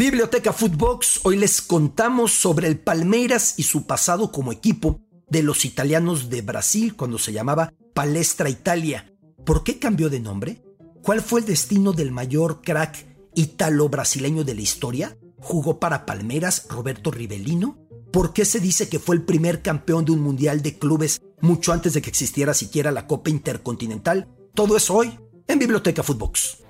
Biblioteca Footbox, hoy les contamos sobre el Palmeiras y su pasado como equipo de los italianos de Brasil cuando se llamaba Palestra Italia. ¿Por qué cambió de nombre? ¿Cuál fue el destino del mayor crack italo-brasileño de la historia? ¿Jugó para Palmeiras Roberto Rivellino? ¿Por qué se dice que fue el primer campeón de un mundial de clubes mucho antes de que existiera siquiera la Copa Intercontinental? Todo eso hoy en Biblioteca Footbox.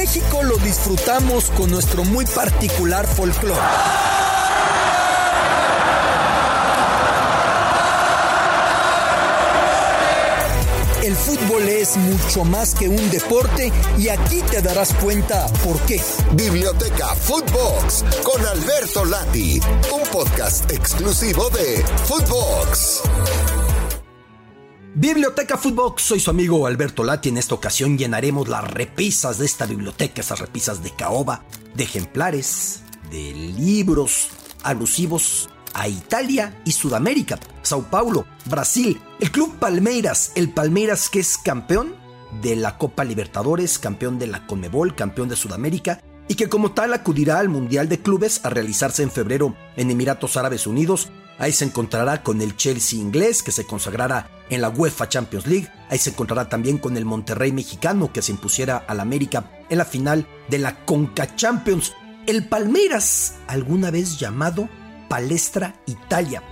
México lo disfrutamos con nuestro muy particular folclore. El fútbol es mucho más que un deporte y aquí te darás cuenta por qué. Biblioteca Footbox con Alberto Lati, un podcast exclusivo de Footbox. Biblioteca Footbox, soy su amigo Alberto Lati. En esta ocasión llenaremos las repisas de esta biblioteca, esas repisas de caoba, de ejemplares, de libros alusivos a Italia y Sudamérica, Sao Paulo, Brasil, el Club Palmeiras, el Palmeiras que es campeón de la Copa Libertadores, campeón de la Conmebol, campeón de Sudamérica y que como tal acudirá al Mundial de Clubes a realizarse en febrero en Emiratos Árabes Unidos Ahí se encontrará con el Chelsea inglés, que se consagrará en la UEFA Champions League. Ahí se encontrará también con el Monterrey mexicano, que se impusiera al América en la final de la Conca Champions. El Palmeiras, alguna vez llamado Palestra Italia.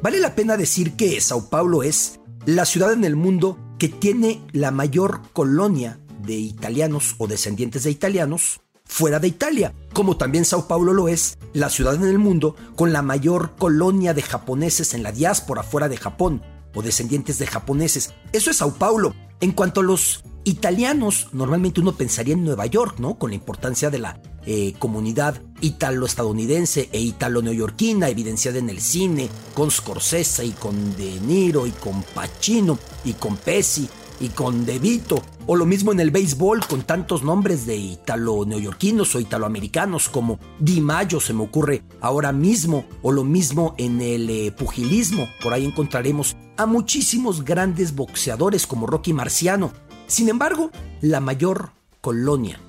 Vale la pena decir que Sao Paulo es la ciudad en el mundo que tiene la mayor colonia de italianos o descendientes de italianos fuera de Italia, como también Sao Paulo lo es, la ciudad en el mundo con la mayor colonia de japoneses en la diáspora fuera de Japón, o descendientes de japoneses. Eso es Sao Paulo. En cuanto a los italianos, normalmente uno pensaría en Nueva York, ¿no? Con la importancia de la eh, comunidad italo-estadounidense e italo-neoyorquina, evidenciada en el cine, con Scorsese y con De Niro y con Pacino y con Pesci y con De Vito, o lo mismo en el béisbol con tantos nombres de italo-neoyorquinos o italoamericanos como Di Mayo se me ocurre ahora mismo, o lo mismo en el eh, pugilismo, por ahí encontraremos a muchísimos grandes boxeadores como Rocky Marciano. Sin embargo, la mayor colonia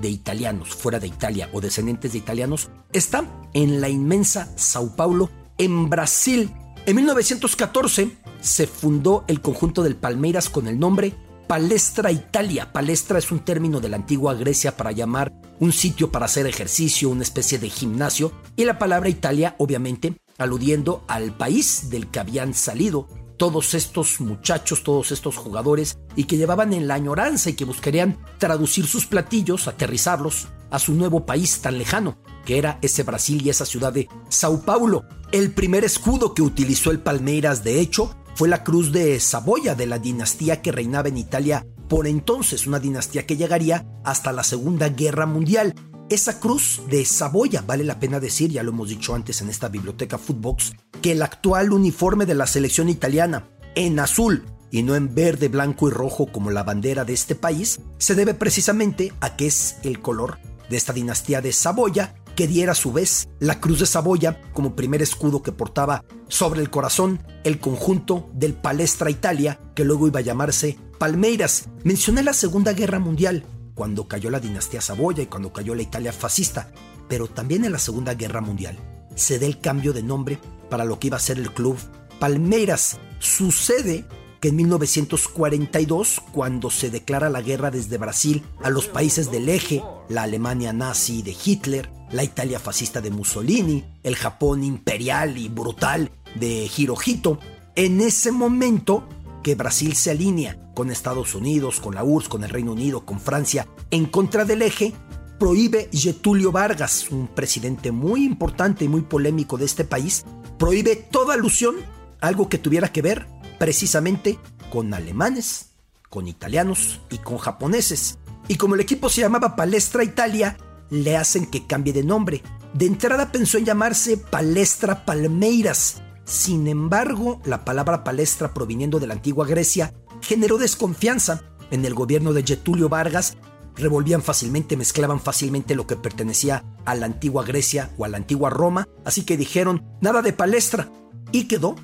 de italianos fuera de Italia o descendientes de italianos está en la inmensa Sao Paulo, en Brasil. En 1914, se fundó el conjunto del Palmeiras con el nombre Palestra Italia. Palestra es un término de la antigua Grecia para llamar un sitio para hacer ejercicio, una especie de gimnasio, y la palabra Italia obviamente aludiendo al país del que habían salido todos estos muchachos, todos estos jugadores, y que llevaban en la añoranza y que buscarían traducir sus platillos, aterrizarlos a su nuevo país tan lejano, que era ese Brasil y esa ciudad de Sao Paulo. El primer escudo que utilizó el Palmeiras, de hecho, fue la cruz de Saboya de la dinastía que reinaba en Italia por entonces, una dinastía que llegaría hasta la Segunda Guerra Mundial. Esa cruz de Saboya, vale la pena decir, ya lo hemos dicho antes en esta biblioteca Footbox, que el actual uniforme de la selección italiana, en azul y no en verde, blanco y rojo como la bandera de este país, se debe precisamente a que es el color de esta dinastía de Saboya que diera a su vez la Cruz de Saboya como primer escudo que portaba sobre el corazón el conjunto del Palestra Italia, que luego iba a llamarse Palmeiras. Mencioné la Segunda Guerra Mundial, cuando cayó la dinastía Saboya y cuando cayó la Italia fascista, pero también en la Segunda Guerra Mundial se da el cambio de nombre para lo que iba a ser el club Palmeiras. Sucede que en 1942, cuando se declara la guerra desde Brasil a los países del eje, la Alemania nazi de Hitler, la Italia fascista de Mussolini, el Japón imperial y brutal de Hirohito, en ese momento que Brasil se alinea con Estados Unidos, con la URSS, con el Reino Unido, con Francia, en contra del eje, prohíbe Getulio Vargas, un presidente muy importante y muy polémico de este país, prohíbe toda alusión algo que tuviera que ver precisamente con alemanes, con italianos y con japoneses. Y como el equipo se llamaba Palestra Italia, le hacen que cambie de nombre De entrada pensó en llamarse Palestra Palmeiras. Sin embargo, la palabra palestra proviniendo de la antigua Grecia generó desconfianza en el gobierno de Getulio Vargas. Revolvían fácilmente, mezclaban fácilmente lo que pertenecía a la antigua Grecia o a la antigua Roma, así que dijeron nada de palestra y quedó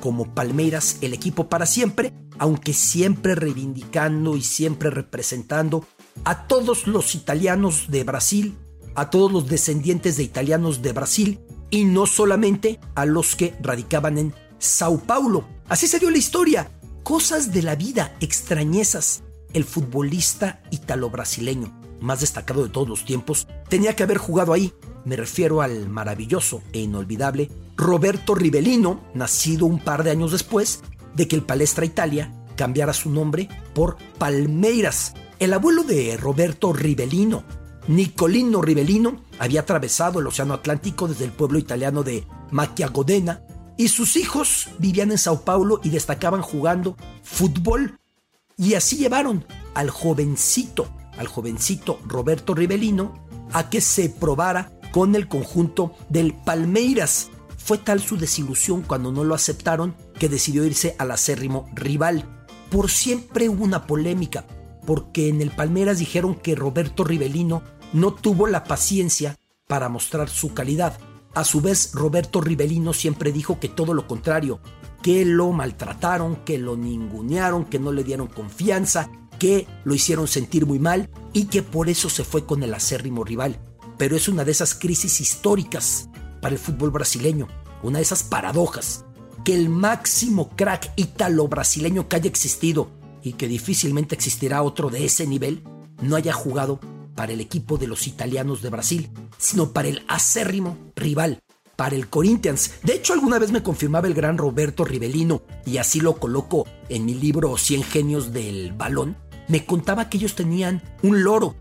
como Palmeiras el equipo para siempre, aunque siempre reivindicando y siempre representando a todos los italianos de Brasil, a todos los descendientes de italianos de Brasil y no solamente a los que radicaban en Sao Paulo. Así se dio la historia. Cosas de la vida, extrañezas. El futbolista italo-brasileño, más destacado de todos los tiempos, tenía que haber jugado ahí. Me refiero al maravilloso e inolvidable Roberto Rivellino, nacido un par de años después de que el Palestra Italia cambiara su nombre por Palmeiras. El abuelo de Roberto Rivellino, Nicolino Rivellino, había atravesado el Océano Atlántico desde el pueblo italiano de Machiagodena y sus hijos vivían en Sao Paulo y destacaban jugando fútbol. Y así llevaron al jovencito, al jovencito Roberto Rivellino, a que se probara con el conjunto del Palmeiras. Fue tal su desilusión cuando no lo aceptaron que decidió irse al acérrimo rival. Por siempre hubo una polémica, porque en el Palmeiras dijeron que Roberto Rivellino no tuvo la paciencia para mostrar su calidad. A su vez, Roberto Rivellino siempre dijo que todo lo contrario, que lo maltrataron, que lo ningunearon, que no le dieron confianza, que lo hicieron sentir muy mal y que por eso se fue con el acérrimo rival. Pero es una de esas crisis históricas para el fútbol brasileño, una de esas paradojas, que el máximo crack ítalo-brasileño que haya existido y que difícilmente existirá otro de ese nivel, no haya jugado para el equipo de los italianos de Brasil, sino para el acérrimo rival, para el Corinthians. De hecho, alguna vez me confirmaba el gran Roberto Rivellino, y así lo coloco en mi libro 100 genios del balón, me contaba que ellos tenían un loro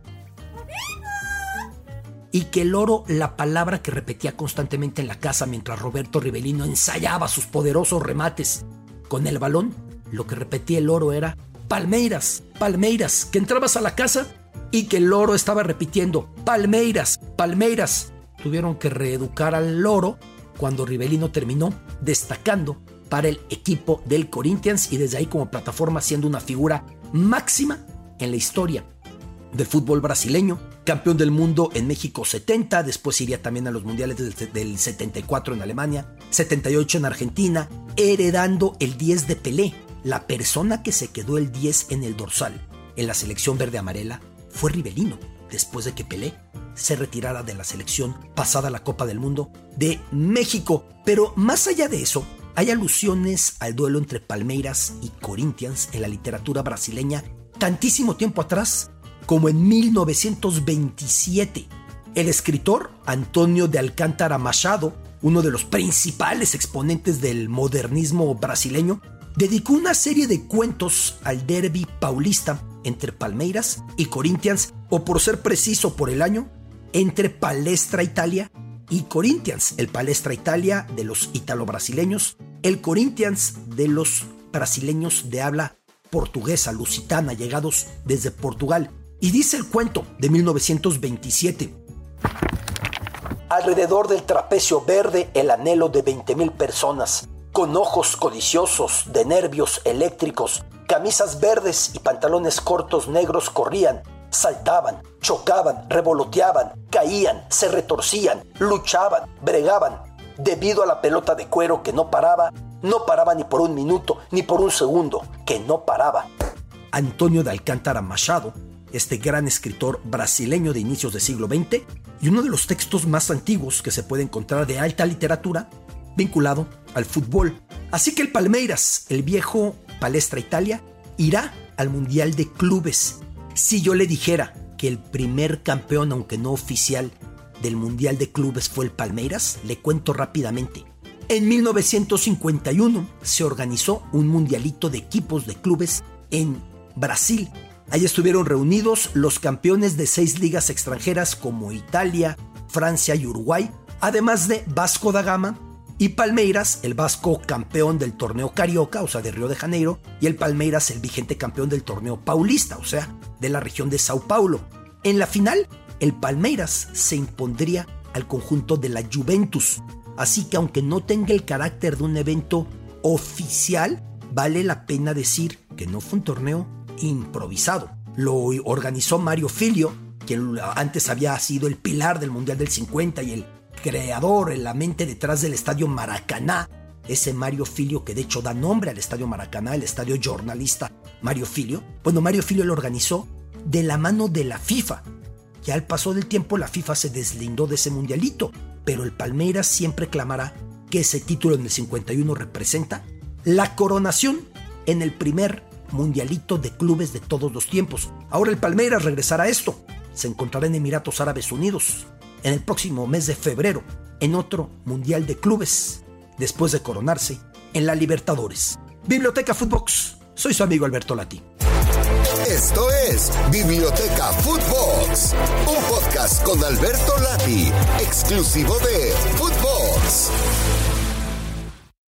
y que el oro, la palabra que repetía constantemente en la casa mientras Roberto Rivellino ensayaba sus poderosos remates con el balón, lo que repetía el oro era Palmeiras, Palmeiras, que entrabas a la casa y que el loro estaba repitiendo Palmeiras, Palmeiras. Tuvieron que reeducar al loro cuando Rivellino terminó destacando para el equipo del Corinthians y desde ahí como plataforma siendo una figura máxima en la historia del fútbol brasileño campeón del mundo en México 70, después iría también a los mundiales del, 74 en Alemania, 78 en Argentina, heredando el 10 de Pelé. La persona que se quedó el 10 en el dorsal en la selección verde amarela fue Rivelino, después de que Pelé se retirara de la selección pasada la Copa del Mundo de México. Pero más allá de eso, hay alusiones al duelo entre Palmeiras y Corinthians en la literatura brasileña tantísimo tiempo atrás como en 1927. El escritor Antonio de Alcántara Machado, uno de los principales exponentes del modernismo brasileño, dedicó una serie de cuentos al derby paulista entre Palmeiras y Corinthians, o por ser preciso por el año, entre Palestra Italia y Corinthians. El Palestra Italia de los italo-brasileños, el Corinthians de los brasileños de habla portuguesa, lusitana, llegados desde Portugal. Y dice el cuento de 1927. Alrededor del trapecio verde el anhelo de 20.000 personas, con ojos codiciosos, de nervios eléctricos, camisas verdes y pantalones cortos negros corrían, saltaban, chocaban, revoloteaban, caían, se retorcían, luchaban, bregaban, debido a la pelota de cuero que no paraba, no paraba ni por un minuto, ni por un segundo, que no paraba. Antonio de Alcántara Machado este gran escritor brasileño de inicios del siglo XX y uno de los textos más antiguos que se puede encontrar de alta literatura vinculado al fútbol. Así que el Palmeiras, el viejo Palestra Italia, irá al Mundial de Clubes. Si yo le dijera que el primer campeón, aunque no oficial, del Mundial de Clubes fue el Palmeiras, le cuento rápidamente. En 1951 se organizó un mundialito de equipos de clubes en Brasil Ahí estuvieron reunidos los campeones de seis ligas extranjeras como Italia, Francia y Uruguay, además de Vasco da Gama y Palmeiras, el Vasco campeón del torneo Carioca, o sea, de Río de Janeiro, y el Palmeiras, el vigente campeón del torneo Paulista, o sea, de la región de Sao Paulo. En la final, el Palmeiras se impondría al conjunto de la Juventus. Así que aunque no tenga el carácter de un evento oficial, vale la pena decir que no fue un torneo improvisado. Lo organizó Mario Filio, quien antes había sido el pilar del Mundial del 50 y el creador, la mente detrás del estadio Maracaná, ese Mario Filio que de hecho da nombre al estadio Maracaná, el estadio jornalista Mario Filio. Bueno, Mario Filio lo organizó de la mano de la FIFA. Ya al paso del tiempo la FIFA se deslindó de ese mundialito, pero el Palmeiras siempre clamará que ese título en el 51 representa la coronación en el primer mundialito de clubes de todos los tiempos. Ahora el Palmeiras regresará a esto. Se encontrará en Emiratos Árabes Unidos en el próximo mes de febrero en otro mundial de clubes, después de coronarse en la Libertadores. Biblioteca Footbox. Soy su amigo Alberto Lati. Esto es Biblioteca Footbox, un podcast con Alberto Lati, exclusivo de Footbox.